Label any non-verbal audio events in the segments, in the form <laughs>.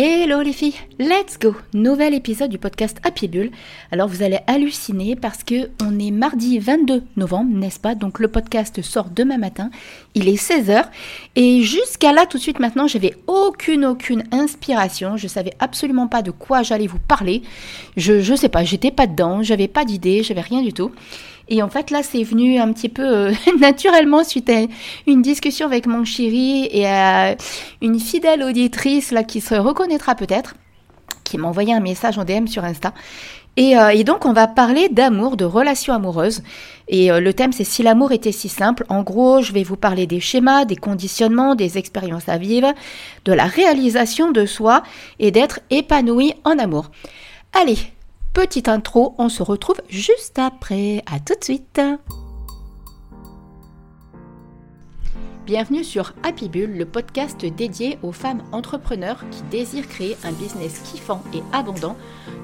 Hello les filles, let's go. Nouvel épisode du podcast Happy Bull. Alors vous allez halluciner parce que on est mardi 22 novembre, n'est-ce pas? Donc le podcast sort demain matin, il est 16h et jusqu'à là tout de suite maintenant, j'avais aucune aucune inspiration, je savais absolument pas de quoi j'allais vous parler. Je je sais pas, j'étais pas dedans, j'avais pas d'idée, j'avais rien du tout. Et en fait, là, c'est venu un petit peu euh, <laughs> naturellement suite à une discussion avec mon chéri et à une fidèle auditrice là qui se reconnaîtra peut-être, qui m'a envoyé un message en DM sur Insta. Et, euh, et donc, on va parler d'amour, de relations amoureuses. Et euh, le thème, c'est si l'amour était si simple. En gros, je vais vous parler des schémas, des conditionnements, des expériences à vivre, de la réalisation de soi et d'être épanoui en amour. Allez, petite intro, on se retrouve juste après. À tout de suite. Bienvenue sur Happy Bull, le podcast dédié aux femmes entrepreneurs qui désirent créer un business kiffant et abondant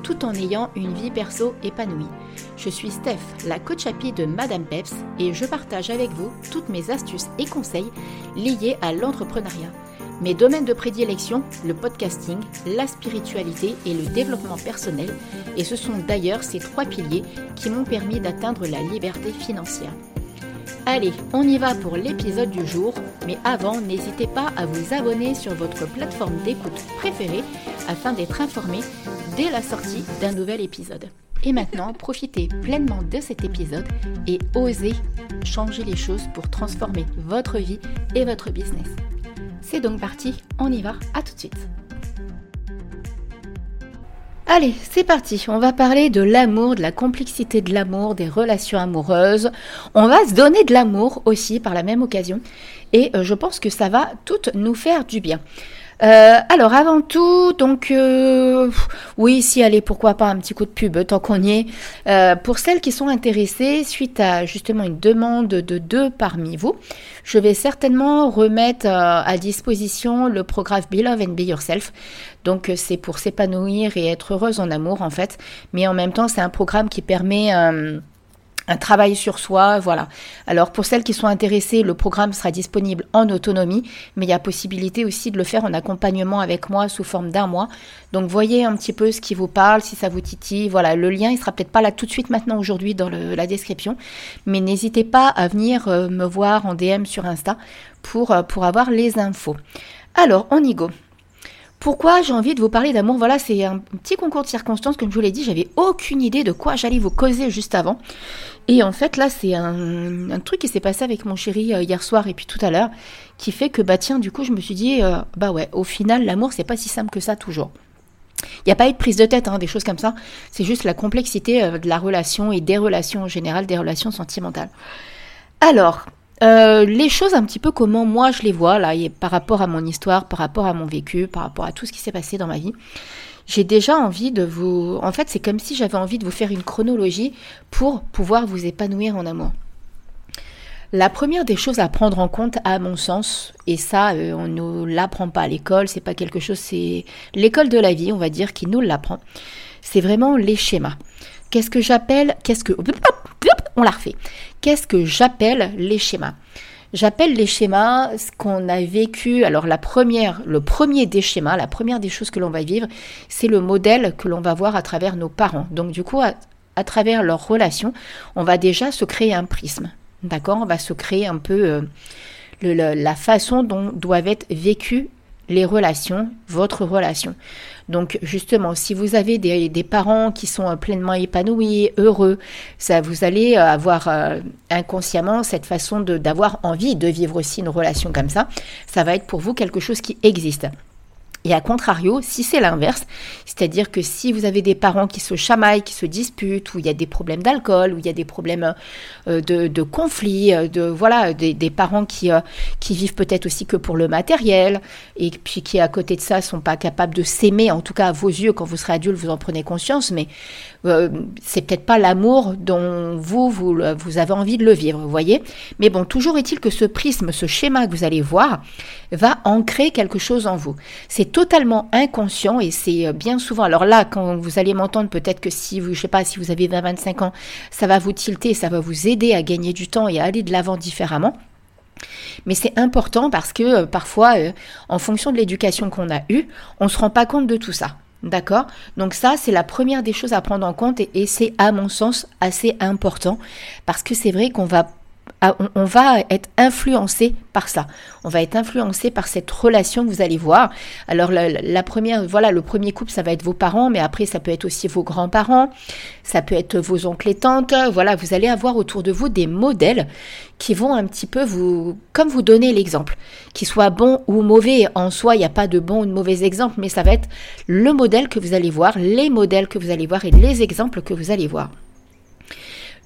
tout en ayant une vie perso épanouie. Je suis Steph, la coach happy de Madame Peps et je partage avec vous toutes mes astuces et conseils liés à l'entrepreneuriat. Mes domaines de prédilection, le podcasting, la spiritualité et le développement personnel, et ce sont d'ailleurs ces trois piliers qui m'ont permis d'atteindre la liberté financière. Allez, on y va pour l'épisode du jour, mais avant, n'hésitez pas à vous abonner sur votre plateforme d'écoute préférée afin d'être informé dès la sortie d'un nouvel épisode. Et maintenant, profitez pleinement de cet épisode et osez changer les choses pour transformer votre vie et votre business. C'est donc parti, on y va, à tout de suite. Allez, c'est parti. On va parler de l'amour, de la complexité de l'amour, des relations amoureuses. On va se donner de l'amour aussi par la même occasion. Et euh, je pense que ça va toutes nous faire du bien. Euh, alors avant tout, donc euh, oui, si allez, pourquoi pas un petit coup de pub tant qu'on y est. Euh, pour celles qui sont intéressées, suite à justement une demande de deux parmi vous, je vais certainement remettre à disposition le programme Love and Be Yourself. Donc c'est pour s'épanouir et être heureuse en amour en fait, mais en même temps c'est un programme qui permet un travail sur soi, voilà. Alors pour celles qui sont intéressées, le programme sera disponible en autonomie, mais il y a possibilité aussi de le faire en accompagnement avec moi sous forme d'un mois. Donc voyez un petit peu ce qui vous parle, si ça vous titille. Voilà, le lien il sera peut-être pas là tout de suite maintenant aujourd'hui dans la description, mais n'hésitez pas à venir euh, me voir en DM sur Insta pour, euh, pour avoir les infos. Alors, on y go. Pourquoi j'ai envie de vous parler d'amour Voilà, c'est un petit concours de circonstances, comme je vous l'ai dit, j'avais aucune idée de quoi j'allais vous causer juste avant. Et en fait, là, c'est un, truc qui s'est passé avec mon chéri euh, hier soir et puis tout à l'heure, qui fait que, bah tiens, du coup, je me suis dit, euh, bah ouais, au final, l'amour, c'est pas si simple que ça toujours. Il n'y a pas eu de prise de tête, hein, des choses comme ça. C'est juste la complexité euh, de la relation et des relations en général, des relations sentimentales. Alors, euh, les choses un petit peu comment moi je les vois là, par rapport à mon histoire, par rapport à mon vécu, par rapport à tout ce qui s'est passé dans ma vie. J'ai déjà envie de vous... En fait, c'est comme si j'avais envie de vous faire une chronologie pour pouvoir vous épanouir en amour. La première des choses à prendre en compte, à mon sens, et ça, euh, on ne l'apprend pas à l'école, c'est pas quelque chose, c'est l'école de la vie, on va dire, qui nous l'apprend. C'est vraiment les schémas. Qu'est-ce que j'appelle Qu'est-ce que on la refait. Qu'est-ce que j'appelle les schémas? J'appelle les schémas ce qu'on a vécu. Alors la première, le premier des schémas, la première des choses que l'on va vivre, c'est le modèle que l'on va voir à travers nos parents. Donc du coup, à, travers leurs relations, on va déjà se créer un prisme. D'accord? On va se créer un peu euh, la façon dont doivent être vécues les relations, votre relation. Donc justement, si vous avez des, parents qui sont euh, pleinement épanouis, heureux, ça vous allez euh, avoir euh, inconsciemment cette façon d'avoir envie de vivre aussi une relation comme ça. Ça va être pour vous quelque chose qui existe. Et à contrario, si c'est l'inverse, c'est-à-dire que si vous avez des parents qui se chamaillent, qui se disputent, où il y a des problèmes d'alcool, où il y a des problèmes euh, de, conflits, euh, de voilà, des, parents qui euh, qui vivent peut-être aussi que pour le matériel, et puis qui à côté de ça sont pas capables de s'aimer, en tout cas à vos yeux, quand vous serez adulte, vous en prenez conscience, mais c'est peut-être pas l'amour dont vous, vous vous avez envie de le vivre, vous voyez. Mais bon, toujours est-il que ce prisme, ce schéma que vous allez voir, va ancrer quelque chose en vous. C'est totalement inconscient et c'est euh, bien souvent. Alors là, quand vous allez m'entendre, peut-être que si vous, je pas, si vous avez 20-25 ans, ça va vous tilter, ça va vous aider à gagner du temps et à aller de l'avant différemment. Mais c'est important parce que euh, parfois, euh, en fonction de l'éducation qu'on a eue, on ne se rend pas compte de tout ça. D'accord? Donc ça, c'est la première des choses à prendre en compte et c'est à mon sens assez important parce que c'est vrai qu'on va ah, on, va être influencé par ça. On va être influencé par cette relation que vous allez voir. Alors la, première, voilà, le premier couple, ça va être vos parents, mais après ça peut être aussi vos grands-parents, ça peut être vos oncles et tantes. Voilà, vous allez avoir autour de vous des modèles qui vont un petit peu vous, comme vous donner l'exemple, qu'il soit bon ou mauvais. En soi, il n'y a pas de bon ou de mauvais exemple, mais ça va être le modèle que vous allez voir, les modèles que vous allez voir et les exemples que vous allez voir.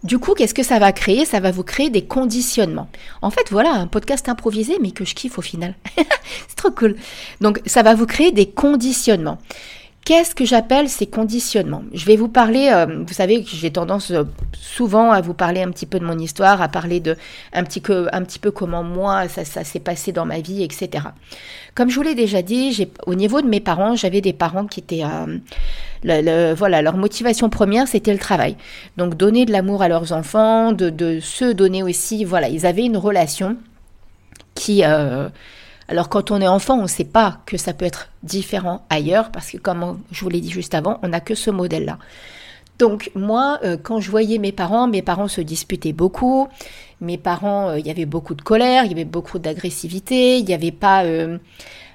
Du coup, qu'est-ce que ça va créer? Ça va vous créer des conditionnements. En fait, voilà, un podcast improvisé, mais que je kiffe au final. <laughs> c'est trop cool. Donc, ça va vous créer des conditionnements. Qu'est-ce que j'appelle ces conditionnements? Je vais vous parler, euh, vous savez que j'ai tendance euh, souvent à vous parler un petit peu de mon histoire, à parler de un petit, peu, comment moi ça, s'est passé dans ma vie, etc. Comme je vous l'ai déjà dit, au niveau de mes parents, j'avais des parents qui étaient, euh, voilà, leur motivation première c'était le travail. Donc donner de l'amour à leurs enfants, de se donner aussi, voilà, ils avaient une relation qui alors quand on est enfant, on ne sait pas que ça peut être différent ailleurs, parce que comme je vous l'ai dit juste avant, on n'a que ce modèle-là. Donc moi, euh, quand je voyais mes parents, mes parents se disputaient beaucoup. Mes parents, euh, il y avait beaucoup de colère, il y avait beaucoup d'agressivité, il n'y avait pas... Euh,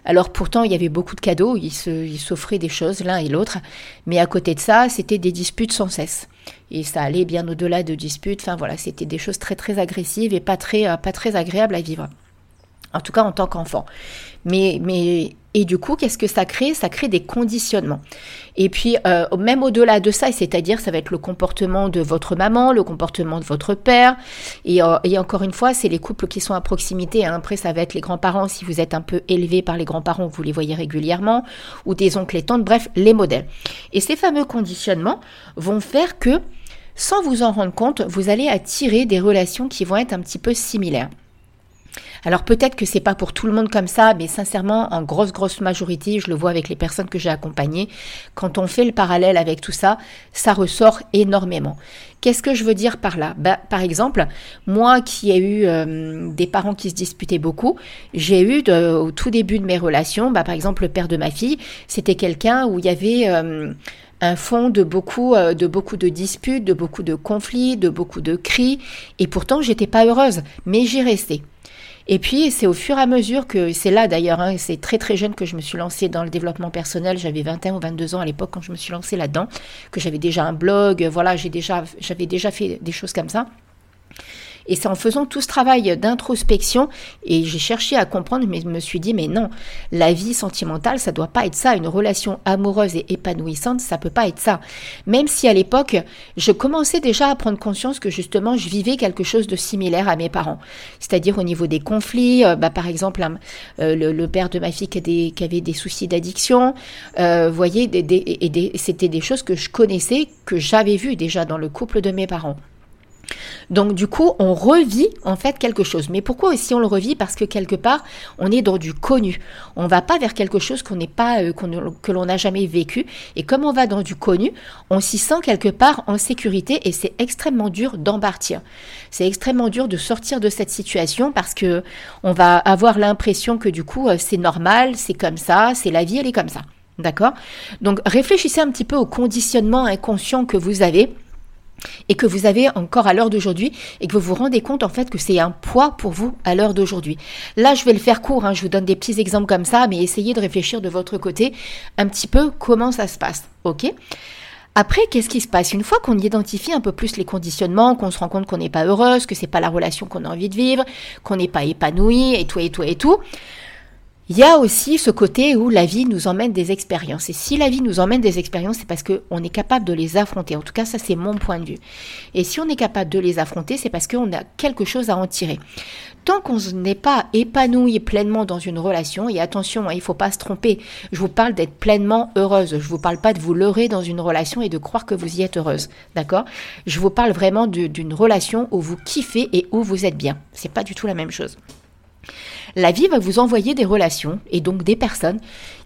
alors pourtant, il y avait beaucoup de cadeaux, ils s'offraient des choses l'un et l'autre, mais à côté de ça, c'était des disputes sans cesse. Et ça allait bien au-delà de disputes, enfin voilà, c'était des choses très très agressives et pas très, pas très agréables à vivre en tout cas en tant qu'enfant. Mais, mais, et du coup, qu'est-ce que ça crée? Ça crée des conditionnements. Et puis, euh, même au-delà de ça, c'est-à-dire, ça va être le comportement de votre maman, le comportement de votre père. Et, euh, encore une fois, c'est les couples qui sont à proximité. Hein. Après, ça va être les grands-parents, si vous êtes un peu élevé par les grands-parents, vous les voyez régulièrement, ou des oncles et tantes, bref, les modèles. Et ces fameux conditionnements vont faire que, sans vous en rendre compte, vous allez attirer des relations qui vont être un petit peu similaires. Alors peut-être que c'est pas pour tout le monde comme ça, mais sincèrement, en grosse grosse majorité, je le vois avec les personnes que j'ai accompagnées, quand on fait le parallèle avec tout ça, ça ressort énormément. Qu'est-ce que je veux dire par là? Bah, Par exemple, moi qui ai eu euh, des parents qui se disputaient beaucoup, j'ai eu au tout début de mes relations, bah, par exemple le père de ma fille, c'était quelqu'un où il y avait euh, un fond de beaucoup, euh, de beaucoup de disputes, de beaucoup de conflits, de beaucoup de cris, et pourtant j'étais pas heureuse, mais j'ai resté. Et puis, c'est au fur et à mesure que, c'est là d'ailleurs, hein, c'est très très jeune que je me suis lancée dans le développement personnel. J'avais 21 ou 22 ans à l'époque quand je me suis lancée là-dedans, que j'avais déjà un blog, voilà, j'ai déjà, j'avais déjà fait des choses comme ça. Et c'est en faisant tout ce travail d'introspection, et j'ai cherché à comprendre, mais je me suis dit, mais non, la vie sentimentale, ça doit pas être ça. Une relation amoureuse et épanouissante, ça peut pas être ça. Même si à l'époque, je commençais déjà à prendre conscience que justement, je vivais quelque chose de similaire à mes parents. C'est-à-dire au niveau des conflits, euh, bah, par exemple, euh, le, père de ma fille qui, avait des soucis d'addiction, euh, voyez, et c'était des choses que je connaissais, que j'avais vues déjà dans le couple de mes parents. Donc du coup, on revit en fait quelque chose. Mais pourquoi aussi on le revit? Parce que quelque part, on est dans du connu. On va pas vers quelque chose qu'on n'est pas, euh, que l'on n'a jamais vécu. Et comme on va dans du connu, on s'y sent quelque part en sécurité et c'est extrêmement dur d'en partir. C'est extrêmement dur de sortir de cette situation parce que on va avoir l'impression que du coup, euh, c'est normal, c'est comme ça, c'est la vie, elle est comme ça. D'accord? Donc réfléchissez un petit peu au conditionnement inconscient que vous avez et que vous avez encore à l'heure d'aujourd'hui et que vous vous rendez compte en fait que c'est un poids pour vous à l'heure d'aujourd'hui. Là, je vais le faire court, hein, je vous donne des petits exemples comme ça, mais essayez de réfléchir de votre côté un petit peu comment ça se passe, ok? Après, qu'est-ce qui se passe? Une fois qu'on identifie un peu plus les conditionnements, qu'on se rend compte qu'on n'est pas heureuse, que c'est pas la relation qu'on a envie de vivre, qu'on n'est pas épanoui et tout et tout et tout, il y a aussi ce côté où la vie nous emmène des expériences. Et si la vie nous emmène des expériences, c'est parce qu'on est capable de les affronter. En tout cas, ça c'est mon point de vue. Et si on est capable de les affronter, c'est parce qu'on a quelque chose à en tirer. Tant qu'on n'est pas épanoui pleinement dans une relation, et attention, hein, il ne faut pas se tromper, je vous parle d'être pleinement heureuse. Je ne vous parle pas de vous leurrer dans une relation et de croire que vous y êtes heureuse. D'accord? Je vous parle vraiment d'une relation où vous kiffez et où vous êtes bien. C'est pas du tout la même chose. La vie va vous envoyer des relations et donc des personnes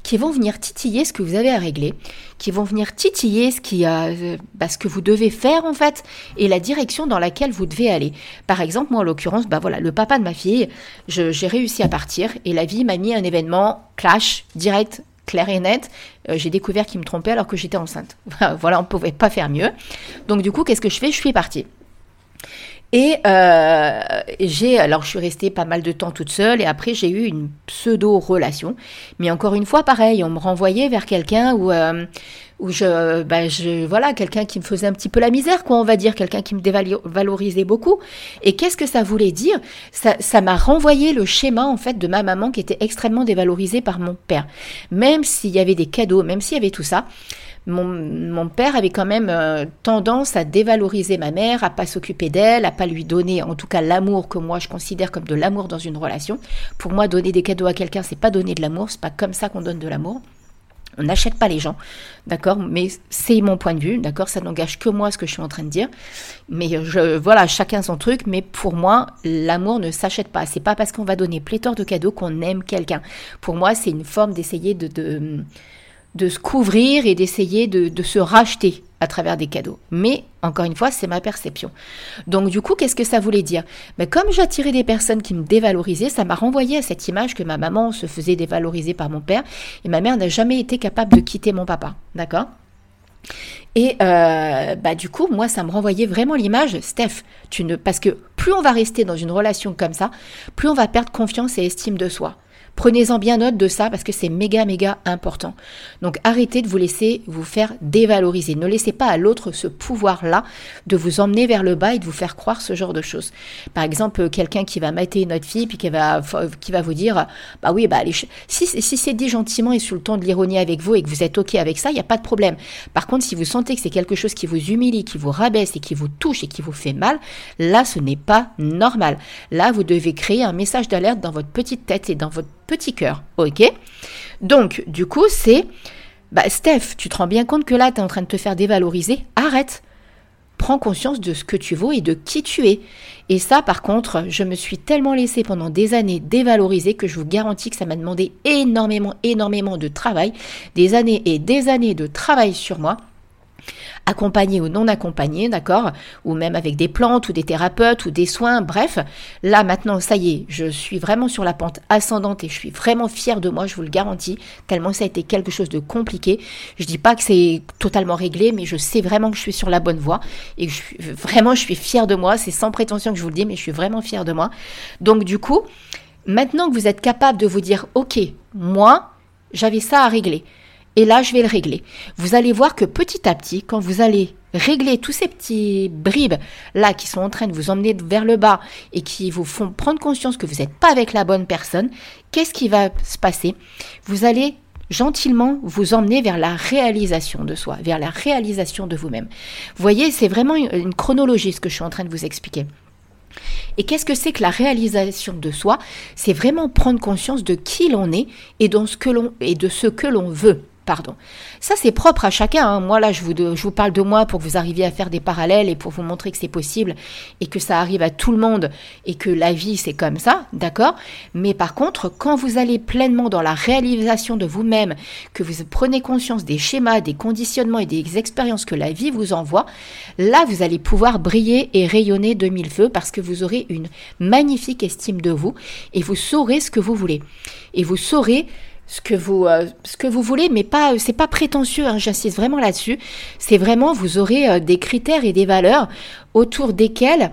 qui vont venir titiller ce que vous avez à régler, qui vont venir titiller ce, qui, euh, bah, ce que vous devez faire en fait et la direction dans laquelle vous devez aller. Par exemple, moi en l'occurrence, bah voilà, le papa de ma fille, j'ai réussi à partir et la vie m'a mis un événement clash direct clair et net, euh, j'ai découvert qu'il me trompait alors que j'étais enceinte. <laughs> voilà, on ne pouvait pas faire mieux. Donc du coup, qu'est-ce que je fais? Je suis partie. Et euh, j'ai, alors je suis restée pas mal de temps toute seule et après j'ai eu une pseudo relation. Mais encore une fois, pareil, on me renvoyait vers quelqu'un où, euh, où je, bah, je, voilà, quelqu'un qui me faisait un petit peu la misère, quoi, on va dire, quelqu'un qui me dévalorisait beaucoup. Et qu'est-ce que ça voulait dire? Ça, ça m'a renvoyé le schéma en fait de ma maman qui était extrêmement dévalorisée par mon père. Même s'il y avait des cadeaux, même s'il y avait tout ça mon, père avait quand même euh, tendance à dévaloriser ma mère, à pas s'occuper d'elle, à pas lui donner, en tout cas, l'amour que moi je considère comme de l'amour dans une relation. Pour moi, donner des cadeaux à quelqu'un, c'est pas donner de l'amour, c'est pas comme ça qu'on donne de l'amour. On n'achète pas les gens, d'accord? Mais c'est mon point de vue, d'accord? Ça n'engage que moi ce que je suis en train de dire. Mais je, voilà, chacun son truc. Mais pour moi, l'amour ne s'achète pas. C'est pas parce qu'on va donner pléthore de cadeaux qu'on aime quelqu'un. Pour moi, c'est une forme d'essayer de, de de se couvrir et d'essayer de, se racheter à travers des cadeaux. Mais encore une fois, c'est ma perception. Donc du coup, qu'est-ce que ça voulait dire? Mais Comme j'attirais des personnes qui me dévalorisaient, ça m'a renvoyé à cette image que ma maman se faisait dévaloriser par mon père et ma mère n'a jamais été capable de quitter mon papa. D'accord? Et euh, bah du coup, moi, ça me renvoyait vraiment l'image, Steph, tu ne, parce que plus on va rester dans une relation comme ça, plus on va perdre confiance et estime de soi. Prenez-en bien note de ça parce que c'est méga, méga important. Donc arrêtez de vous laisser vous faire dévaloriser. Ne laissez pas à l'autre ce pouvoir-là de vous emmener vers le bas et de vous faire croire ce genre de choses. Par exemple, quelqu'un qui va mater notre fille puis qui va, vous dire, bah oui, bah si, si c'est dit gentiment et sous le ton de l'ironie avec vous et que vous êtes OK avec ça, il n'y a pas de problème. Par contre, si vous sentez que c'est quelque chose qui vous humilie, qui vous rabaisse et qui vous touche et qui vous fait mal, là, ce n'est pas normal. Là, vous devez créer un message d'alerte dans votre petite tête et dans votre petit cœur. OK? Donc, du coup, c'est bah, Steph, tu te rends bien compte que là, tu es en train de te faire dévaloriser Arrête Prends conscience de ce que tu vaux et de qui tu es. Et ça, par contre, je me suis tellement laissée pendant des années dévaloriser que je vous garantis que ça m'a demandé énormément, énormément de travail, des années et des années de travail sur moi accompagné ou non accompagné, d'accord Ou même avec des plantes ou des thérapeutes ou des soins, bref. Là maintenant, ça y est, je suis vraiment sur la pente ascendante et je suis vraiment fière de moi, je vous le garantis, tellement ça a été quelque chose de compliqué. Je dis pas que c'est totalement réglé, mais je sais vraiment que je suis sur la bonne voie et vraiment je suis fière de moi, c'est sans prétention que je vous le dis, mais je suis vraiment fière de moi. Donc du coup, maintenant que vous êtes capable de vous dire OK, moi, j'avais ça à régler. Et là, je vais le régler. Vous allez voir que petit à petit, quand vous allez régler tous ces petits bribes là qui sont en train de vous emmener vers le bas et qui vous font prendre conscience que vous n'êtes pas avec la bonne personne, qu'est-ce qui va se passer? Vous allez gentiment vous emmener vers la réalisation de soi, vers la réalisation de vous-même. Vous voyez, c'est vraiment une chronologie ce que je suis en train de vous expliquer. Et qu'est-ce que c'est que la réalisation de soi? C'est vraiment prendre conscience de qui l'on est et, et de ce que l'on veut pardon. Ça, c'est propre à chacun. Hein. Moi, là, je vous, je vous parle de moi pour que vous arriviez à faire des parallèles et pour vous montrer que c'est possible et que ça arrive à tout le monde et que la vie, c'est comme ça, d'accord? Mais par contre, quand vous allez pleinement dans la réalisation de vous-même, que vous prenez conscience des schémas, des conditionnements et des expériences que la vie vous envoie, là, vous allez pouvoir briller et rayonner de mille feux parce que vous aurez une magnifique estime de vous et vous saurez ce que vous voulez. Et vous saurez ce que vous euh, ce que vous voulez mais pas c'est pas prétentieux hein, j'insiste vraiment là-dessus. C'est vraiment vous aurez euh, des critères et des valeurs autour desquels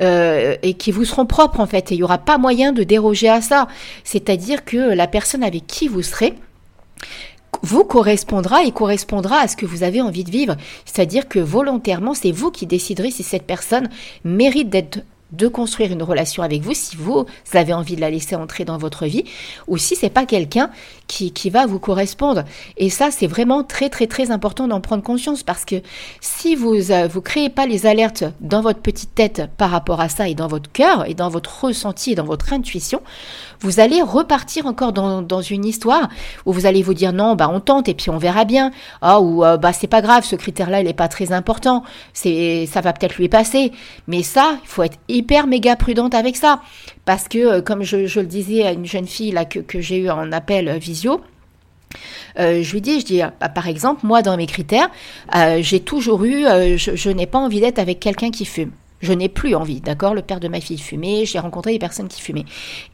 euh, et qui vous seront propres en fait. Et il n'y aura pas moyen de déroger à ça. C'est-à-dire que la personne avec qui vous serez vous correspondra et correspondra à ce que vous avez envie de vivre. C'est-à-dire que volontairement, c'est vous qui déciderez si cette personne mérite d'être de construire une relation avec vous si vous avez envie de la laisser entrer dans votre vie ou si c'est pas quelqu'un qui, qui, va vous correspondre. Et ça, c'est vraiment très très très important d'en prendre conscience parce que si vous euh, vous créez pas les alertes dans votre petite tête par rapport à ça et dans votre cœur et dans votre ressenti et dans votre intuition, vous allez repartir encore dans, dans une histoire où vous allez vous dire non, bah on tente et puis on verra bien. Ah ou euh, bah c'est pas grave, ce critère-là il est pas très important. C'est ça va peut-être lui passer. Mais ça, il faut être hyper méga prudente avec ça. Parce que, euh, comme je, le disais à une jeune fille là, que, j'ai eu en appel euh, visio, Euh, je lui dis, je dis, ah, par exemple, moi, dans mes critères, j'ai toujours eu, je n'ai pas envie d'être avec quelqu'un qui fume. Je n'ai plus envie, d'accord? Le père de ma fille fumait, j'ai rencontré des personnes qui fumaient.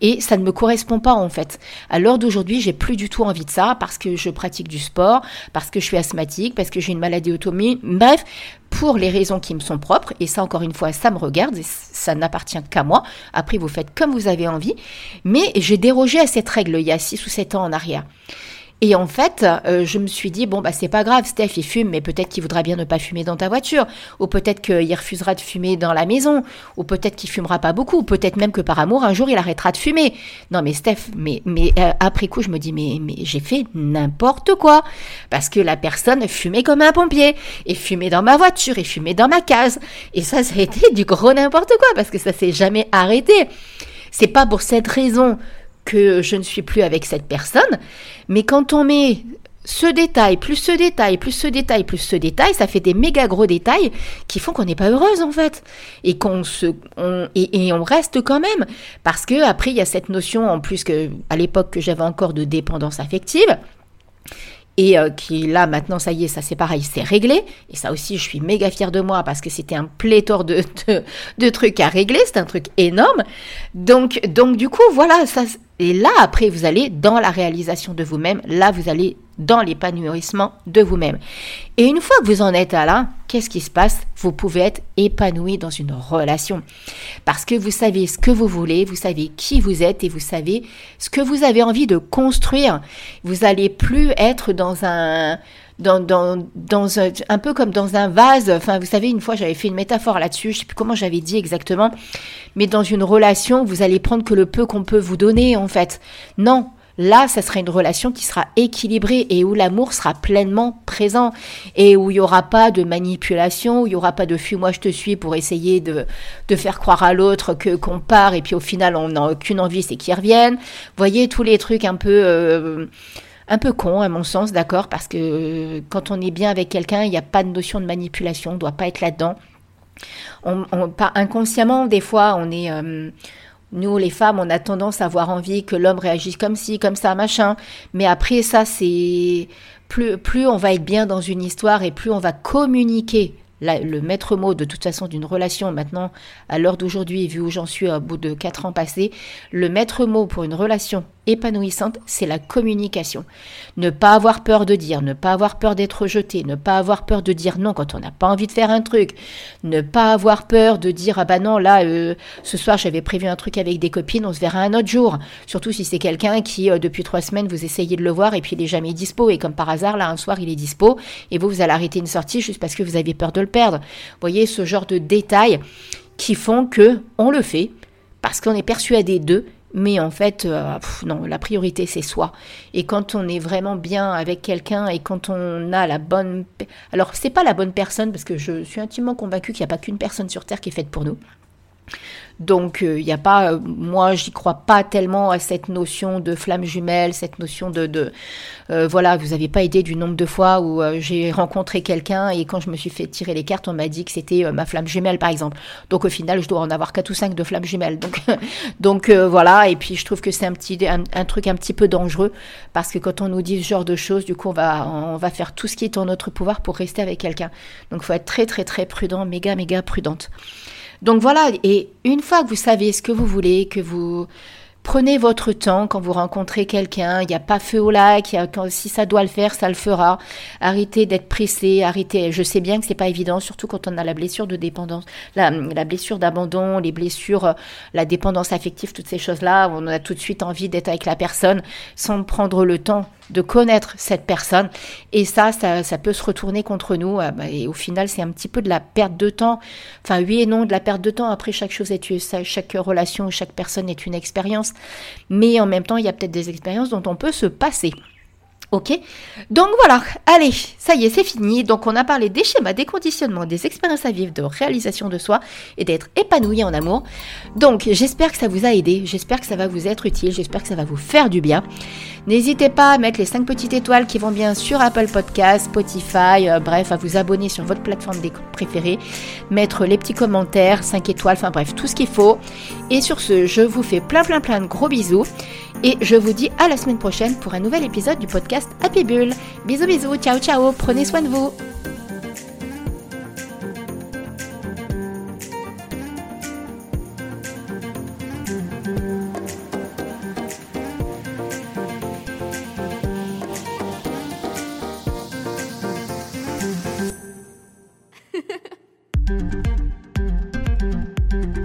Et ça ne me correspond pas en fait. À l'heure d'aujourd'hui, j'ai plus du tout envie de ça parce que je pratique du sport, parce que je suis asthmatique, parce que j'ai une maladie automie. Bref, pour les raisons qui me sont propres, et ça encore une fois, ça me regarde, ça n'appartient qu'à moi. Après, vous faites comme vous avez envie. Mais j'ai dérogé à cette règle il y a 6 ou 7 ans en arrière. Et en fait, euh, je me suis dit, bon, bah, c'est pas grave, Steph, il fume, mais peut-être qu'il voudra bien ne pas fumer dans ta voiture, ou peut-être qu'il refusera de fumer dans la maison, ou peut-être qu'il fumera pas beaucoup, peut-être même que par amour, un jour, il arrêtera de fumer. Non, mais Steph, mais, mais euh, après coup, je me dis, mais, mais j'ai fait n'importe quoi. Parce que la personne fumait comme un pompier, et fumait dans ma voiture, et fumait dans ma case. Et ça, ça a été du gros n'importe quoi, parce que ça s'est jamais arrêté. C'est pas pour cette raison que je ne suis plus avec cette personne. Mais quand on met ce détail, plus ce détail, plus ce détail, plus ce détail, ça fait des méga gros détails qui font qu'on n'est pas heureuse en fait. Et qu'on se, et, on reste quand même. Parce que après, il y a cette notion en plus que, à l'époque que j'avais encore de dépendance affective et euh, qui là maintenant ça y est ça c'est pareil c'est réglé et ça aussi je suis méga fière de moi parce que c'était un pléthore de, de, de trucs à régler c'est un truc énorme donc donc du coup voilà ça et là, après, vous allez dans la réalisation de vous-même. Là, vous allez dans l'épanouissement de vous-même. Et une fois que vous en êtes à là, qu'est-ce qui se passe? Vous pouvez être épanoui dans une relation. Parce que vous savez ce que vous voulez, vous savez qui vous êtes et vous savez ce que vous avez envie de construire. Vous n'allez plus être dans un dans, dans, dans un, un, peu comme dans un vase. Enfin, vous savez, une fois, j'avais fait une métaphore là-dessus. Je sais plus comment j'avais dit exactement. Mais dans une relation, vous allez prendre que le peu qu'on peut vous donner, en fait. Non. Là, ça sera une relation qui sera équilibrée et où l'amour sera pleinement présent et où il n'y aura pas de manipulation, où il n'y aura pas de fuis-moi je te suis pour essayer de, de faire croire à l'autre que qu'on part et puis au final on n'a aucune envie, c'est qu'il revienne. Vous voyez tous les trucs un peu euh, un peu con à mon sens, d'accord, parce que euh, quand on est bien avec quelqu'un, il n'y a pas de notion de manipulation, on ne doit pas être là-dedans. Pas inconsciemment, des fois, on est... Euh, nous, les femmes, on a tendance à avoir envie que l'homme réagisse comme ci, comme ça, machin. Mais après, ça, c'est... Plus, plus on va être bien dans une histoire et plus on va communiquer le maître mot de toute façon d'une relation maintenant, à l'heure d'aujourd'hui, vu où j'en suis au bout de quatre ans passés, le maître mot pour une relation épanouissante, c'est la communication. Ne pas avoir peur de dire, ne pas avoir peur d'être rejeté, ne pas avoir peur de dire non quand on n'a pas envie de faire un truc, ne pas avoir peur de dire ah bah non là euh, ce soir j'avais prévu un truc avec des copines, on se verra un autre jour. Surtout si c'est quelqu'un qui euh, depuis trois semaines vous essayez de le voir et puis il est jamais dispo et comme par hasard là un soir il est dispo et vous vous allez arrêter une sortie juste parce que vous avez peur de le perdre. Vous voyez ce genre de détails qui font que on le fait parce qu'on est persuadé d'eux mais en fait, euh, non, la priorité c'est soi. Et quand on est vraiment bien avec quelqu'un et quand on a la bonne, alors c'est pas la bonne personne parce que je suis intimement convaincue qu'il n'y a pas qu'une personne sur terre qui est faite pour nous. Donc il euh, n'y a pas, euh, moi j'y crois pas tellement à cette notion de flamme jumelle, cette notion de, de euh, voilà, vous n'avez pas aidé du nombre de fois où j'ai rencontré quelqu'un et quand je me suis fait tirer les cartes, on m'a dit que c'était ma flamme jumelle par exemple. Donc au final, je dois en avoir quatre ou cinq de flammes jumelles. Donc <laughs> donc voilà, et puis je trouve que c'est un petit un, truc un petit peu dangereux parce que quand on nous dit ce genre de choses, du coup on va on va faire tout ce qui est en notre pouvoir pour rester avec quelqu'un. Donc faut être très très très prudent, méga méga prudente. Donc voilà, et une fois que vous savez ce que vous voulez, que vous prenez votre temps quand vous rencontrez quelqu'un, il n'y a pas feu au lac, si ça doit le faire, ça le fera. Arrêtez d'être pressé, arrêtez. Je sais bien que c'est pas évident, surtout quand on a la blessure de dépendance, la, blessure d'abandon, les blessures, la dépendance affective, toutes ces choses-là, on a tout de suite envie d'être avec la personne sans prendre le temps de connaître cette personne. Et ça, ça, peut se retourner contre nous. Euh, bah, et au final, c'est un petit peu de la perte de temps. Enfin, oui et non, de la perte de temps. Après, chaque chose est, chaque relation, chaque personne est une expérience. Mais en même temps, il y a peut-être des expériences dont on peut se passer. Ok? Donc voilà, allez, ça y est, c'est fini. Donc on a parlé des schémas, des conditionnements, des expériences à vivre, de réalisation de soi et d'être épanoui en amour. Donc j'espère que ça vous a aidé, j'espère que ça va vous être utile, j'espère que ça va vous faire du bien. N'hésitez pas à mettre les 5 petites étoiles qui vont bien sur Apple Podcast, Spotify, euh, bref, à vous abonner sur votre plateforme préférée, mettre les petits commentaires, 5 étoiles, enfin bref, tout ce qu'il faut. Et sur ce, je vous fais plein plein plein de gros bisous et je vous dis à la semaine prochaine pour un nouvel épisode du podcast Happy Bull. Bisous bisous, ciao ciao, prenez soin de vous.